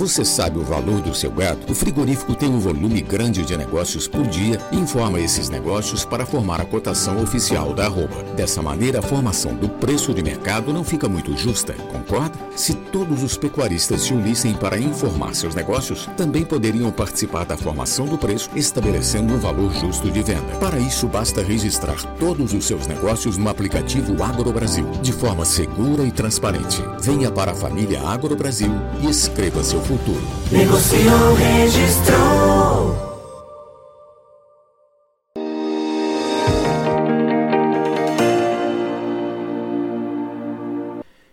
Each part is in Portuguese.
Você sabe o valor do seu gado? O frigorífico tem um volume grande de negócios por dia e informa esses negócios para formar a cotação oficial da arroba. Dessa maneira, a formação do preço de mercado não fica muito justa, concorda? Se todos os pecuaristas se unissem para informar seus negócios, também poderiam participar da formação do preço, estabelecendo um valor justo de venda. Para isso, basta registrar todos os seus negócios no aplicativo Agro Brasil, de forma segura e transparente. Venha para a família Agro Brasil e escreva seu futuro. Negociou, registrou.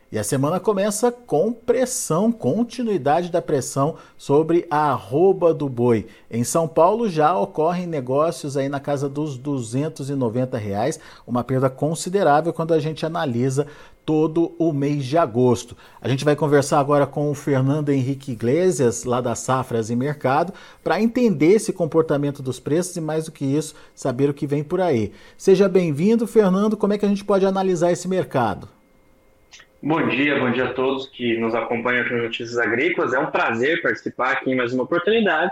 E a semana começa com pressão, continuidade da pressão sobre a arroba do boi. Em São Paulo já ocorrem negócios aí na casa dos 290 reais, uma perda considerável quando a gente analisa todo o mês de agosto. A gente vai conversar agora com o Fernando Henrique Iglesias, lá da Safras e Mercado, para entender esse comportamento dos preços e, mais do que isso, saber o que vem por aí. Seja bem-vindo, Fernando. Como é que a gente pode analisar esse mercado? Bom dia, bom dia a todos que nos acompanham aqui no Notícias Agrícolas. É um prazer participar aqui em mais uma oportunidade.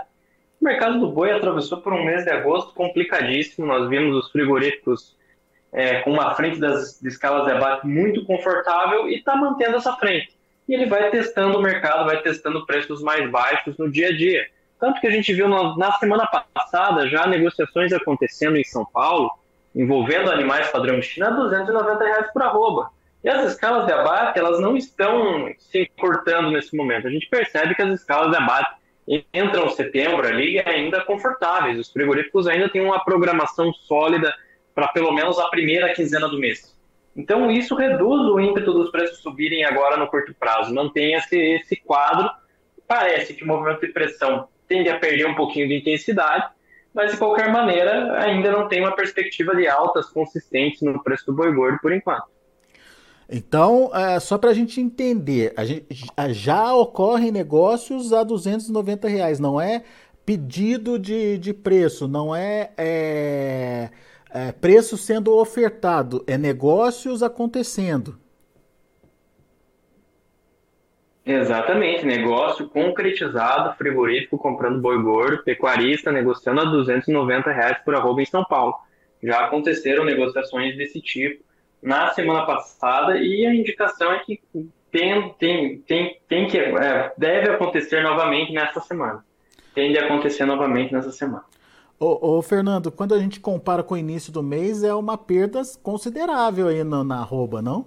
O mercado do boi atravessou por um mês de agosto complicadíssimo. Nós vimos os frigoríficos é, com uma frente das escalas de abate muito confortável e está mantendo essa frente. E ele vai testando o mercado, vai testando preços mais baixos no dia a dia. Tanto que a gente viu na, na semana passada já negociações acontecendo em São Paulo, envolvendo animais padrão China, a 290 reais por arroba. E as escalas de abate, elas não estão se cortando nesse momento. A gente percebe que as escalas de abate entram setembro ali ainda confortáveis. Os frigoríficos ainda têm uma programação sólida para pelo menos a primeira quinzena do mês. Então, isso reduz o ímpeto dos preços subirem agora no curto prazo, mantém esse, esse quadro. Parece que o movimento de pressão tende a perder um pouquinho de intensidade, mas de qualquer maneira ainda não tem uma perspectiva de altas consistentes no preço do boi gordo por enquanto. Então, é, só para a gente entender, a já ocorrem negócios a 290 reais, não é pedido de, de preço, não é, é é, preço sendo ofertado, é negócios acontecendo. Exatamente, negócio concretizado, frigorífico comprando boi gordo, pecuarista negociando a 290 reais por arroba em São Paulo. Já aconteceram negociações desse tipo na semana passada e a indicação é que tem, tem, tem, tem que é, deve acontecer novamente nessa semana. Tende a acontecer novamente nessa semana. Ô, ô, Fernando, quando a gente compara com o início do mês, é uma perda considerável aí na, na arroba, não?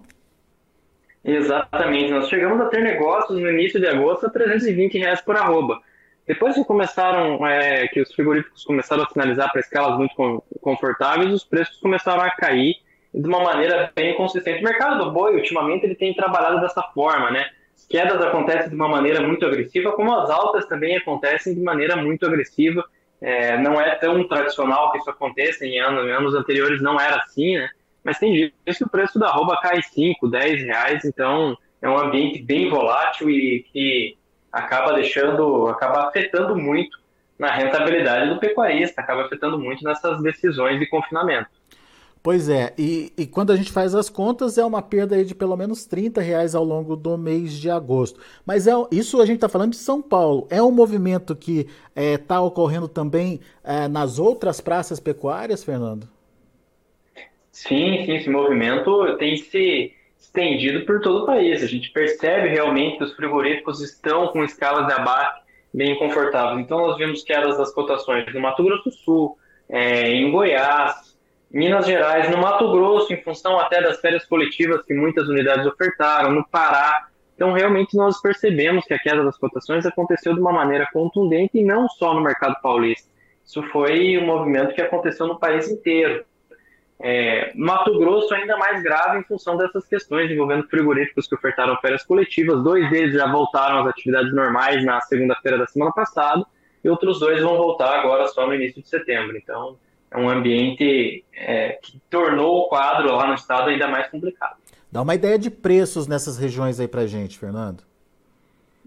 Exatamente. Nós chegamos a ter negócios no início de agosto a 320 reais por arroba. Depois que começaram, é, que os frigoríficos começaram a finalizar para escalas muito confortáveis, os preços começaram a cair de uma maneira bem consistente. O mercado do boi, ultimamente, ele tem trabalhado dessa forma, né? As quedas acontecem de uma maneira muito agressiva, como as altas também acontecem de maneira muito agressiva. É, não é tão tradicional que isso aconteça, em anos, em anos anteriores não era assim, né? Mas tem dias que o preço da arroba cai 5, 10 reais, então é um ambiente bem volátil e que acaba deixando, acaba afetando muito na rentabilidade do pecuarista, acaba afetando muito nessas decisões de confinamento. Pois é, e, e, quando a gente faz as contas, é uma perda de pelo menos 30 reais ao longo do mês de agosto. Mas é, isso a gente está falando de São Paulo. É um movimento que está é, tá ocorrendo também é, nas outras praças pecuárias, Fernando? Sim, sim, esse movimento tem se estendido por todo o país. A gente percebe realmente que os frigoríficos estão com escalas de abate bem confortáveis. Então, nós vimos quedas das cotações no Mato Grosso do Sul, é, em Goiás, Minas Gerais, no Mato Grosso, em função até das férias coletivas que muitas unidades ofertaram, no Pará. Então, realmente, nós percebemos que a queda das cotações aconteceu de uma maneira contundente e não só no mercado paulista. Isso foi um movimento que aconteceu no país inteiro. É, Mato Grosso ainda mais grave em função dessas questões envolvendo frigoríficos que ofertaram férias coletivas. Dois deles já voltaram às atividades normais na segunda-feira da semana passada e outros dois vão voltar agora só no início de setembro. Então, é um ambiente é, que tornou o quadro lá no estado ainda mais complicado. Dá uma ideia de preços nessas regiões aí para gente, Fernando.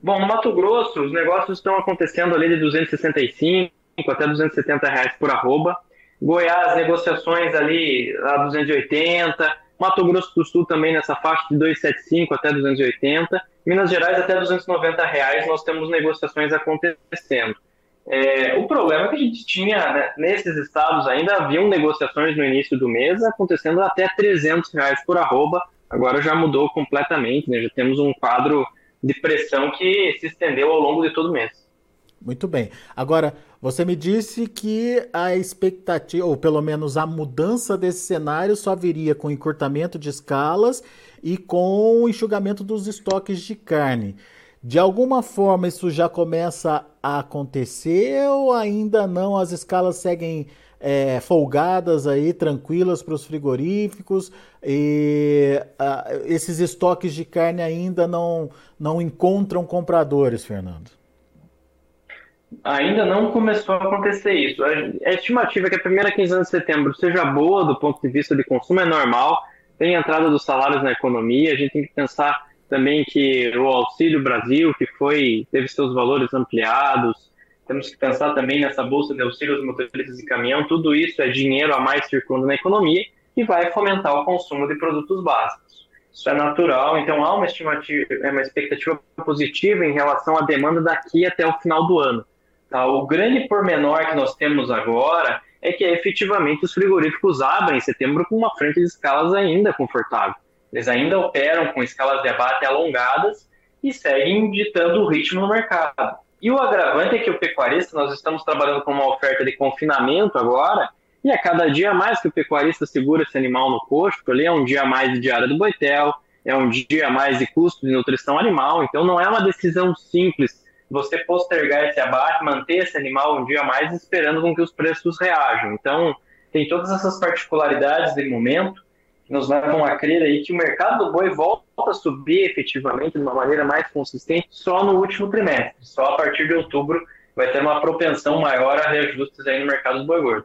Bom, no Mato Grosso, os negócios estão acontecendo ali de 265 até 270 reais por arroba. Goiás, negociações ali a 280. Mato Grosso do Sul também nessa faixa de 275 até 280. Minas Gerais até 290 reais nós temos negociações acontecendo. É, o problema é que a gente tinha, né, nesses estados ainda haviam negociações no início do mês acontecendo até 300 reais por arroba, agora já mudou completamente, né, já temos um quadro de pressão que se estendeu ao longo de todo o mês. Muito bem. Agora, você me disse que a expectativa, ou pelo menos a mudança desse cenário, só viria com encurtamento de escalas e com enxugamento dos estoques de carne. De alguma forma isso já começa a acontecer ou ainda não? As escalas seguem é, folgadas aí, tranquilas para os frigoríficos e esses estoques de carne ainda não, não encontram compradores, Fernando? Ainda não começou a acontecer isso. A estimativa é que a primeira quinzena de setembro seja boa do ponto de vista de consumo, é normal. Tem a entrada dos salários na economia, a gente tem que pensar também que o Auxílio Brasil, que foi teve seus valores ampliados, temos que pensar também nessa bolsa de auxílio aos motoristas de caminhão, tudo isso é dinheiro a mais circulando na economia e vai fomentar o consumo de produtos básicos. Isso é natural, então há uma estimativa, é uma expectativa positiva em relação à demanda daqui até o final do ano. Tá? O grande pormenor que nós temos agora é que efetivamente os frigoríficos abrem em setembro com uma frente de escalas ainda confortável. Eles ainda operam com escalas de abate alongadas e seguem ditando o ritmo no mercado. E o agravante é que o pecuarista, nós estamos trabalhando com uma oferta de confinamento agora, e a cada dia mais que o pecuarista segura esse animal no coxo, ali é um dia mais de diária do boitel, é um dia mais de custo de nutrição animal, então não é uma decisão simples você postergar esse abate, manter esse animal um dia mais esperando com que os preços reajam. Então, tem todas essas particularidades de momento nos levam a crer aí que o mercado do boi volta a subir efetivamente de uma maneira mais consistente só no último trimestre. Só a partir de outubro vai ter uma propensão maior a reajustes aí no mercado do boi gordo.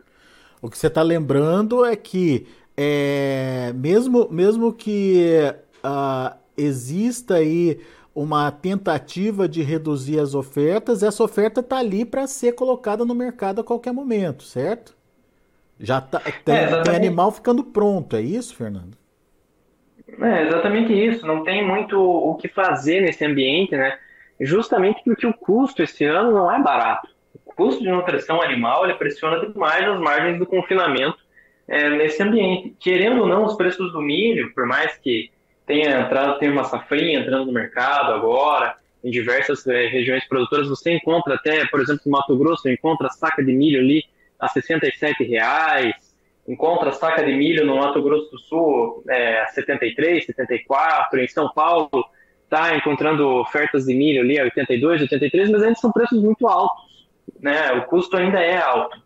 O que você está lembrando é que é, mesmo, mesmo que uh, exista aí uma tentativa de reduzir as ofertas, essa oferta está ali para ser colocada no mercado a qualquer momento, certo? Já tá, tem, é, tem animal ficando pronto, é isso, Fernando? É exatamente isso. Não tem muito o que fazer nesse ambiente, né? Justamente porque o custo esse ano não é barato. O custo de nutrição animal ele pressiona demais as margens do confinamento é, nesse ambiente. Querendo ou não, os preços do milho, por mais que tenha entrado, tem uma safrinha entrando no mercado agora, em diversas é, regiões produtoras, você encontra até, por exemplo, no Mato Grosso, encontra saca de milho ali a 67 reais, encontra saca de milho no Mato Grosso do Sul é, a 73, 74, em São Paulo está encontrando ofertas de milho ali a 82, 83, mas ainda são preços muito altos, né? O custo ainda é alto.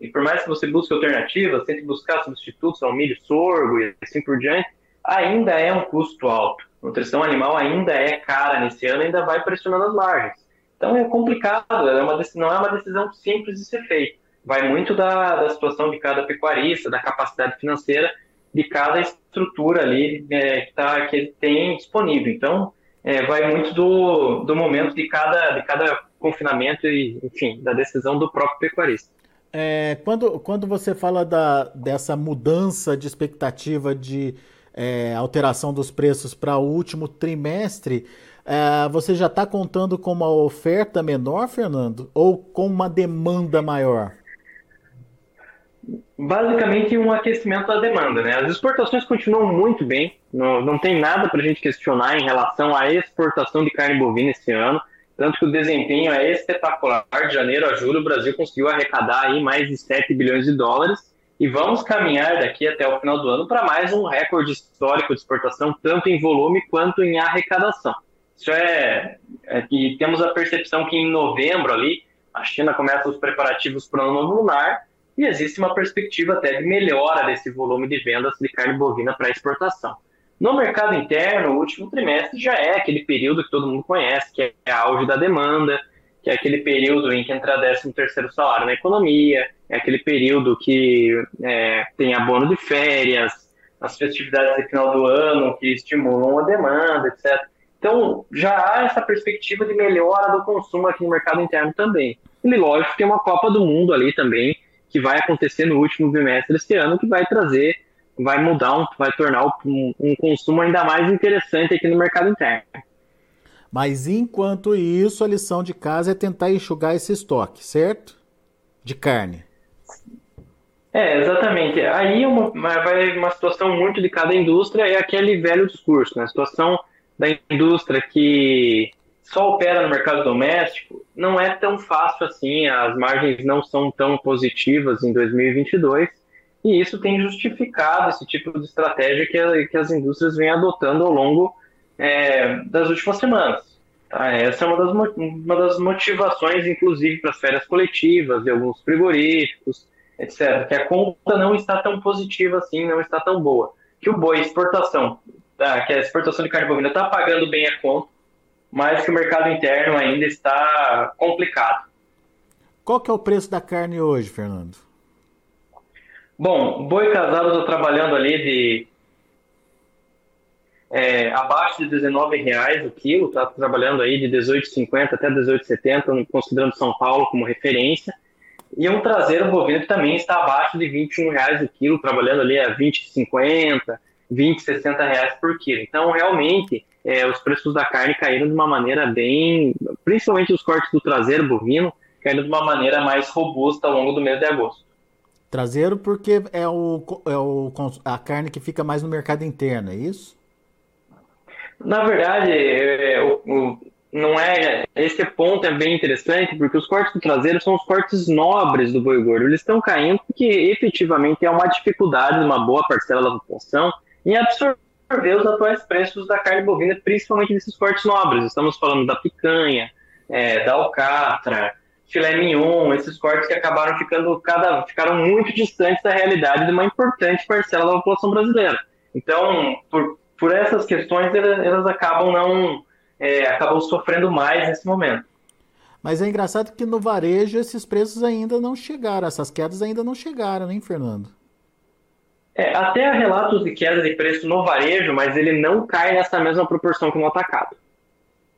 E por mais que você busque alternativas, tente buscar substitutos ao milho sorgo e assim por diante, ainda é um custo alto. Nutrição animal ainda é cara nesse ano, ainda vai pressionando as margens. Então é complicado, é uma, não é uma decisão simples de ser feita vai muito da, da situação de cada pecuarista, da capacidade financeira de cada estrutura ali é, que, tá, que ele tem disponível. Então, é, vai muito do, do momento de cada, de cada confinamento e, enfim, da decisão do próprio pecuarista. É, quando, quando você fala da, dessa mudança de expectativa de é, alteração dos preços para o último trimestre, é, você já está contando com uma oferta menor, Fernando, ou com uma demanda maior? Basicamente um aquecimento da demanda. Né? As exportações continuam muito bem, não, não tem nada para a gente questionar em relação à exportação de carne bovina esse ano, tanto que o desempenho é espetacular. De janeiro a julho, o Brasil conseguiu arrecadar aí mais de 7 bilhões de dólares e vamos caminhar daqui até o final do ano para mais um recorde histórico de exportação, tanto em volume quanto em arrecadação. Isso é, é que temos a percepção que em novembro ali a China começa os preparativos para o ano novo lunar e existe uma perspectiva até de melhora desse volume de vendas de carne bovina para exportação. No mercado interno, o último trimestre já é aquele período que todo mundo conhece, que é auge da demanda, que é aquele período em que entra 13 terceiro salário na economia, é aquele período que é, tem abono de férias, as festividades de final do ano que estimulam a demanda, etc. Então, já há essa perspectiva de melhora do consumo aqui no mercado interno também. E, lógico, tem uma Copa do Mundo ali também, que vai acontecer no último bimestre deste ano, que vai trazer, vai mudar, um, vai tornar um, um consumo ainda mais interessante aqui no mercado interno. Mas enquanto isso, a lição de casa é tentar enxugar esse estoque, certo? De carne. É, exatamente. Aí uma, vai uma situação muito de cada indústria, é aquele velho discurso, né? A situação da indústria que só opera no mercado doméstico não é tão fácil assim, as margens não são tão positivas em 2022, e isso tem justificado esse tipo de estratégia que, que as indústrias vêm adotando ao longo é, das últimas semanas. Tá? Essa é uma das, uma das motivações, inclusive, para as férias coletivas de alguns frigoríficos, etc. Que a conta não está tão positiva assim, não está tão boa. Que o boi exportação, tá? que a exportação de carne bovina está pagando bem a conta, mas que o mercado interno ainda está complicado. Qual que é o preço da carne hoje, Fernando? Bom, boi casado está trabalhando ali de é, abaixo de 19 reais o quilo, está trabalhando aí de 18,50 até 18,70, considerando São Paulo como referência. E um traseiro bovino que também está abaixo de 21 reais o quilo, trabalhando ali a 20,50, 20, 60 reais por quilo. Então, realmente, é, os preços da carne caíram de uma maneira bem, principalmente os cortes do traseiro bovino, caíram de uma maneira mais robusta ao longo do mês de agosto. Traseiro porque é, o, é o, a carne que fica mais no mercado interno, é isso? Na verdade, é, o, o, não é esse ponto é bem interessante porque os cortes do traseiro são os cortes nobres do boi gordo. Eles estão caindo porque efetivamente é uma dificuldade de uma boa parcela da população em absorver os atuais preços da carne bovina, principalmente desses cortes nobres. Estamos falando da picanha, é, da alcatra, filé mignon, esses cortes que acabaram ficando cada ficaram muito distantes da realidade de uma importante parcela da população brasileira. Então, por por essas questões, elas acabam não é, acabam sofrendo mais nesse momento. Mas é engraçado que no varejo esses preços ainda não chegaram, essas quedas ainda não chegaram, hein, Fernando? É, até há relatos de queda de preço no varejo, mas ele não cai nessa mesma proporção que no atacado.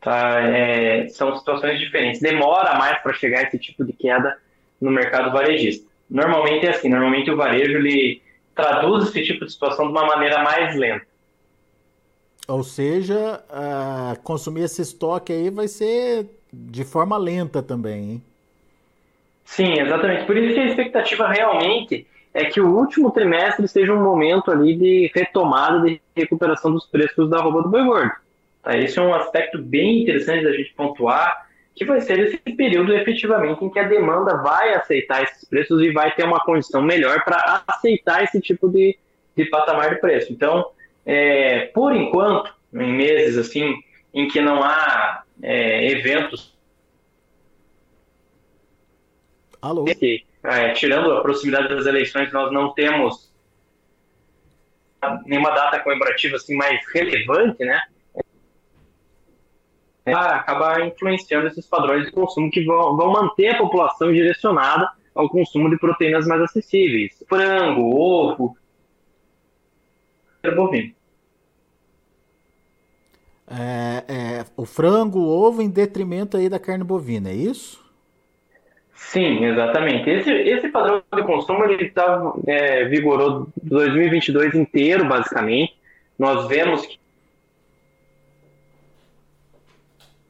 Tá? É, são situações diferentes. Demora mais para chegar esse tipo de queda no mercado varejista. Normalmente é assim, normalmente o varejo ele traduz esse tipo de situação de uma maneira mais lenta. Ou seja, uh, consumir esse estoque aí vai ser de forma lenta também, hein? Sim, exatamente. Por isso que a expectativa realmente é que o último trimestre seja um momento ali de retomada de recuperação dos preços da roupa do boi gordo. Tá? Esse é um aspecto bem interessante da gente pontuar, que vai ser esse período efetivamente em que a demanda vai aceitar esses preços e vai ter uma condição melhor para aceitar esse tipo de, de patamar de preço. Então, é, por enquanto, em meses assim, em que não há é, eventos. Alô? Que, é, tirando a proximidade das eleições, nós não temos nenhuma data comemorativa assim mais relevante, né? É, acabar influenciando esses padrões de consumo que vão, vão manter a população direcionada ao consumo de proteínas mais acessíveis. Frango, ovo, bovino. É, é, o frango, o ovo em detrimento aí da carne bovina, é isso? Sim, exatamente. Esse, esse padrão de consumo ele tá, é, vigorou 2022 inteiro, basicamente. Nós vemos que,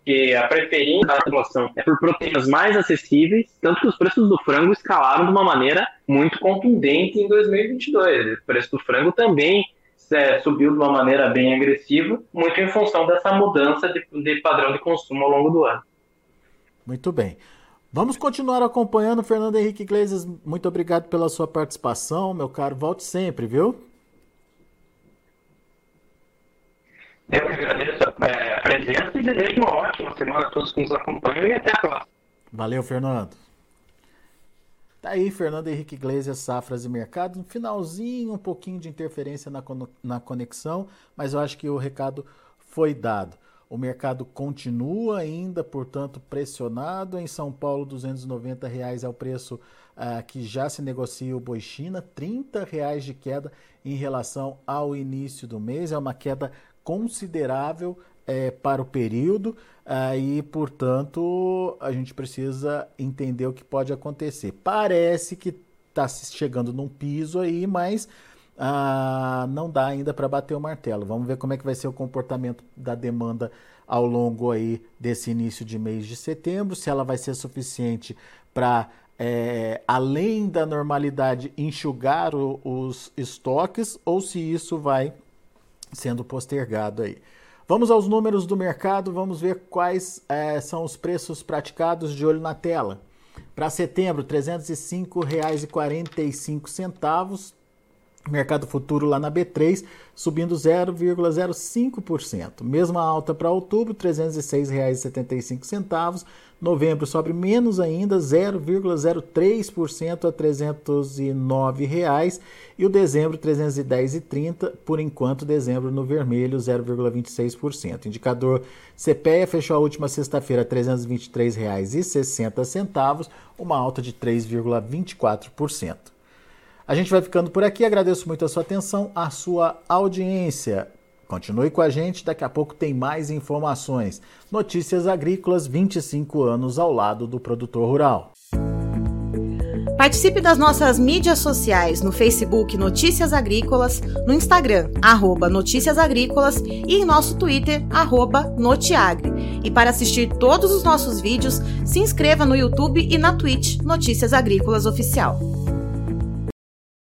que a preferência da população é por proteínas mais acessíveis, tanto que os preços do frango escalaram de uma maneira muito contundente em 2022. O preço do frango também é, subiu de uma maneira bem agressiva, muito em função dessa mudança de, de padrão de consumo ao longo do ano. Muito bem. Vamos continuar acompanhando. Fernando Henrique Iglesias, muito obrigado pela sua participação, meu caro. Volte sempre, viu? Eu que agradeço a presença e desejo uma ótima semana a todos que nos acompanham e até a próxima. Valeu, Fernando. Tá aí, Fernando Henrique Iglesias, Safras e Mercado. No finalzinho, um pouquinho de interferência na, na conexão, mas eu acho que o recado foi dado. O mercado continua ainda, portanto, pressionado. Em São Paulo, 290 reais é o preço uh, que já se negocia o boi China, R$ reais de queda em relação ao início do mês. É uma queda considerável é, para o período aí, portanto, a gente precisa entender o que pode acontecer. Parece que está chegando num piso aí, mas ah, não dá ainda para bater o martelo. Vamos ver como é que vai ser o comportamento da demanda ao longo aí desse início de mês de setembro, se ela vai ser suficiente para é, além da normalidade enxugar o, os estoques ou se isso vai sendo postergado aí. Vamos aos números do mercado, vamos ver quais é, são os preços praticados de olho na tela. Para setembro, R$ 305,45, Mercado futuro lá na B3 subindo 0,05%. Mesma alta para outubro, R$ 306,75. Novembro sobe menos ainda, 0,03% a 309 reais. E o dezembro, R$ 310,30. Por enquanto, dezembro no vermelho, 0,26%. Indicador CPEA fechou a última sexta-feira R$ 323,60, uma alta de 3,24%. A gente vai ficando por aqui. Agradeço muito a sua atenção, a sua audiência. Continue com a gente, daqui a pouco tem mais informações. Notícias Agrícolas 25 anos ao lado do produtor rural. Participe das nossas mídias sociais no Facebook Notícias Agrícolas, no Instagram, arroba Notícias Agrícolas e em nosso Twitter, arroba Notiagre. E para assistir todos os nossos vídeos, se inscreva no YouTube e na Twitch Notícias Agrícolas Oficial.